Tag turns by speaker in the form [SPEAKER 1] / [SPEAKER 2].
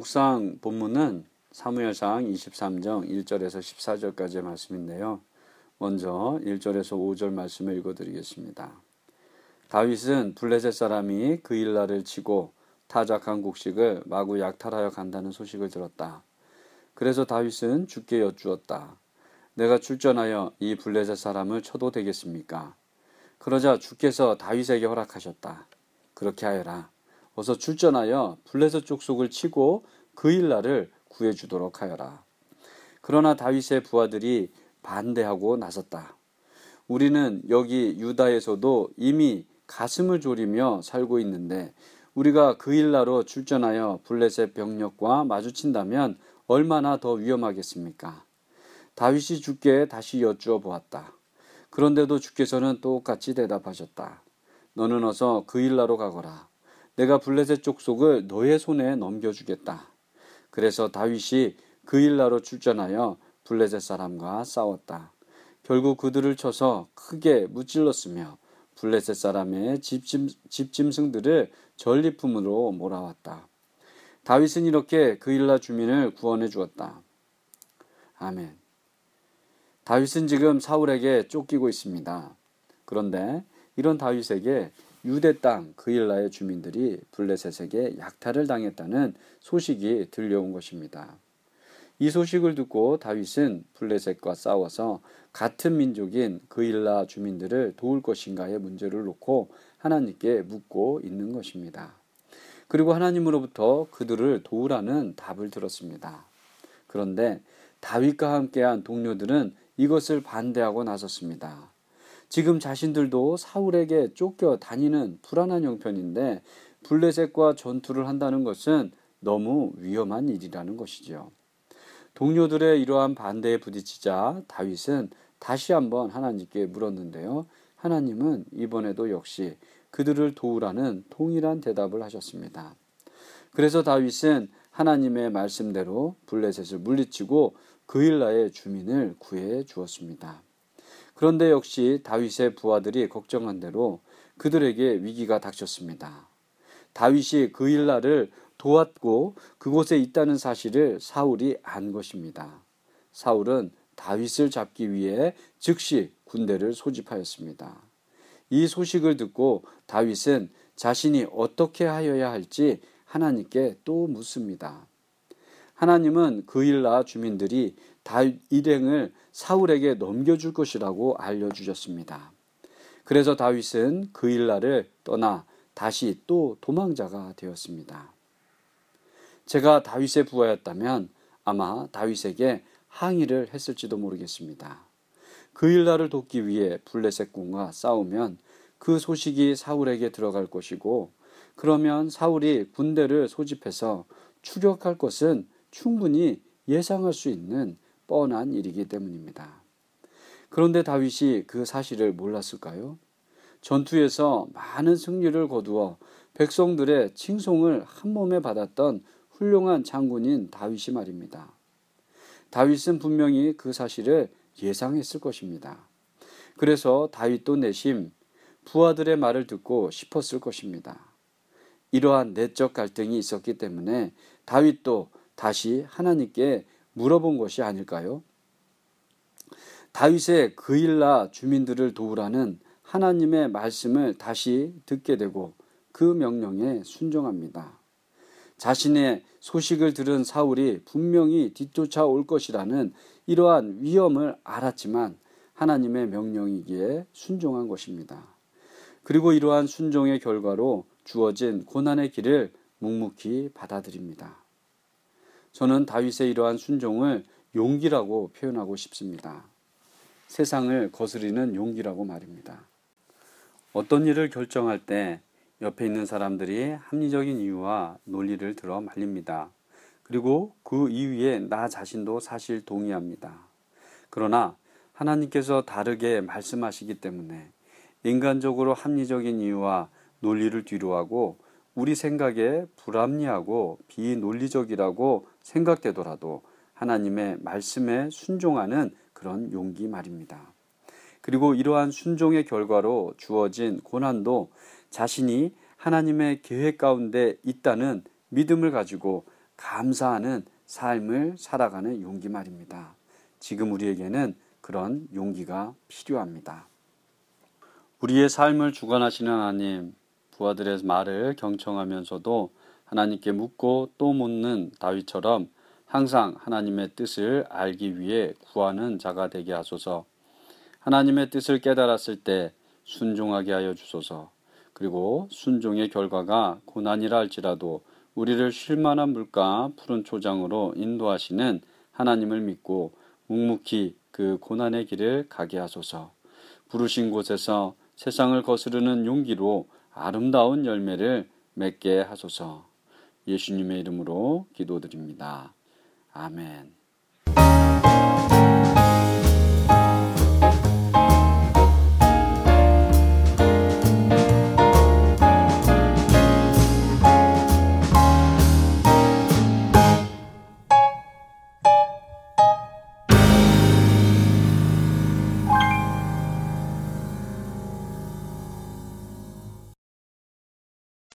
[SPEAKER 1] 묵상 본문은 사무엘상 23장 1절에서 14절까지의 말씀인데요. 먼저 1절에서 5절 말씀을 읽어드리겠습니다. 다윗은 블레셋 사람이 그 일날을 치고 타작한 곡식을 마구 약탈하여 간다는 소식을 들었다. 그래서 다윗은 주께 여쭈었다. 내가 출전하여 이 블레셋 사람을 쳐도 되겠습니까? 그러자 주께서 다윗에게 허락하셨다. 그렇게 하여라. 어서 출전하여 블레셋 족속을 치고 그 일 날을 구해 주도록 하여라. 그러나 다윗의 부하들이 반대하고 나섰다. 우리는 여기 유다에서도 이미 가슴을 졸이며 살고 있는데 우리가 그 일나로 출전하여 블레셋 병력과 마주친다면 얼마나 더 위험하겠습니까? 다윗이 주께 다시 여쭈어 보았다. 그런데도 주께서는 똑같이 대답하셨다. 너는 어서 그 일나로 가거라. 내가 블레셋 족속을 너의 손에 넘겨주겠다. 그래서 다윗이 그 일나로 출전하여 블레셋 사람과 싸웠다. 결국 그들을 쳐서 크게 무찔렀으며 블레셋 사람의 집짐, 집짐승들을 전리품으로 몰아왔다. 다윗은 이렇게 그 일라 주민을 구원해 주었다. 아멘. 다윗은 지금 사울에게 쫓기고 있습니다. 그런데 이런 다윗에게 유대 땅 그일라의 주민들이 블레셋에게 약탈을 당했다는 소식이 들려온 것입니다. 이 소식을 듣고 다윗은 블레셋과 싸워서 같은 민족인 그일라 주민들을 도울 것인가의 문제를 놓고 하나님께 묻고 있는 것입니다. 그리고 하나님으로부터 그들을 도우라는 답을 들었습니다. 그런데 다윗과 함께한 동료들은 이것을 반대하고 나섰습니다. 지금 자신들도 사울에게 쫓겨 다니는 불안한 형편인데 블레셋과 전투를 한다는 것은 너무 위험한 일이라는 것이지요. 동료들의 이러한 반대에 부딪히자 다윗은 다시 한번 하나님께 물었는데요. 하나님은 이번에도 역시 그들을 도우라는 동일한 대답을 하셨습니다. 그래서 다윗은 하나님의 말씀대로 블레셋을 물리치고 그일라의 주민을 구해 주었습니다. 그런데 역시 다윗의 부하들이 걱정한 대로 그들에게 위기가 닥쳤습니다. 다윗이 그일라를 도왔고 그곳에 있다는 사실을 사울이 안 것입니다. 사울은 다윗을 잡기 위해 즉시 군대를 소집하였습니다. 이 소식을 듣고 다윗은 자신이 어떻게 하여야 할지 하나님께 또 묻습니다. 하나님은 그일라 주민들이 다윗 일행을 사울에게 넘겨줄 것이라고 알려주셨습니다. 그래서 다윗은 그일라를 떠나 다시 또 도망자가 되었습니다. 제가 다윗의 부하였다면 아마 다윗에게 항의를 했을지도 모르겠습니다. 그일라를 돕기 위해 블레셋 군과 싸우면 그 소식이 사울에게 들어갈 것이고 그러면 사울이 군대를 소집해서 추격할 것은 충분히 예상할 수 있는 뻔한 일이기 때문입니다. 그런데 다윗이 그 사실을 몰랐을까요? 전투에서 많은 승리를 거두어 백성들의 칭송을 한 몸에 받았던 훌륭한 장군인 다윗이 말입니다. 다윗은 분명히 그 사실을 예상했을 것입니다. 그래서 다윗도 내심 부하들의 말을 듣고 싶었을 것입니다. 이러한 내적 갈등이 있었기 때문에 다윗도 다시 하나님께 물어본 것이 아닐까요? 다윗의 그일라 주민들을 도우라는 하나님의 말씀을 다시 듣게 되고 그 명령에 순종합니다. 자신의 소식을 들은 사울이 분명히 뒤쫓아 올 것이라는 이러한 위험을 알았지만 하나님의 명령이기에 순종한 것입니다. 그리고 이러한 순종의 결과로 주어진 고난의 길을 묵묵히 받아들입니다. 저는 다윗의 이러한 순종을 용기라고 표현하고 싶습니다. 세상을 거스리는 용기라고 말입니다. 어떤 일을 결정할 때 옆에 있는 사람들이 합리적인 이유와 논리를 들어 말립니다. 그리고 그 이유에 나 자신도 사실 동의합니다. 그러나 하나님께서 다르게 말씀하시기 때문에 인간적으로 합리적인 이유와 논리를 뒤로하고 우리 생각에 불합리하고 비논리적이라고 생각되더라도 하나님의 말씀에 순종하는 그런 용기 말입니다. 그리고 이러한 순종의 결과로 주어진 고난도 자신이 하나님의 계획 가운데 있다는 믿음을 가지고 감사하는 삶을 살아가는 용기 말입니다. 지금 우리에게는 그런 용기가 필요합니다. 우리의 삶을 주관하시는 하나님, 부하들의 말을 경청하면서도 하나님께 묻고 또 묻는 다윗처럼 항상 하나님의 뜻을 알기 위해 구하는 자가 되게 하소서. 하나님의 뜻을 깨달았을 때 순종하게 하여 주소서. 그리고 순종의 결과가 고난이라 할지라도 우리를 쉴만한 물가 푸른 초장으로 인도하시는 하나님을 믿고 묵묵히 그 고난의 길을 가게 하소서. 부르신 곳에서 세상을 거스르는 용기로 아름다운 열매를 맺게 하소서. 예수님의 이름으로 기도드립니다. 아멘.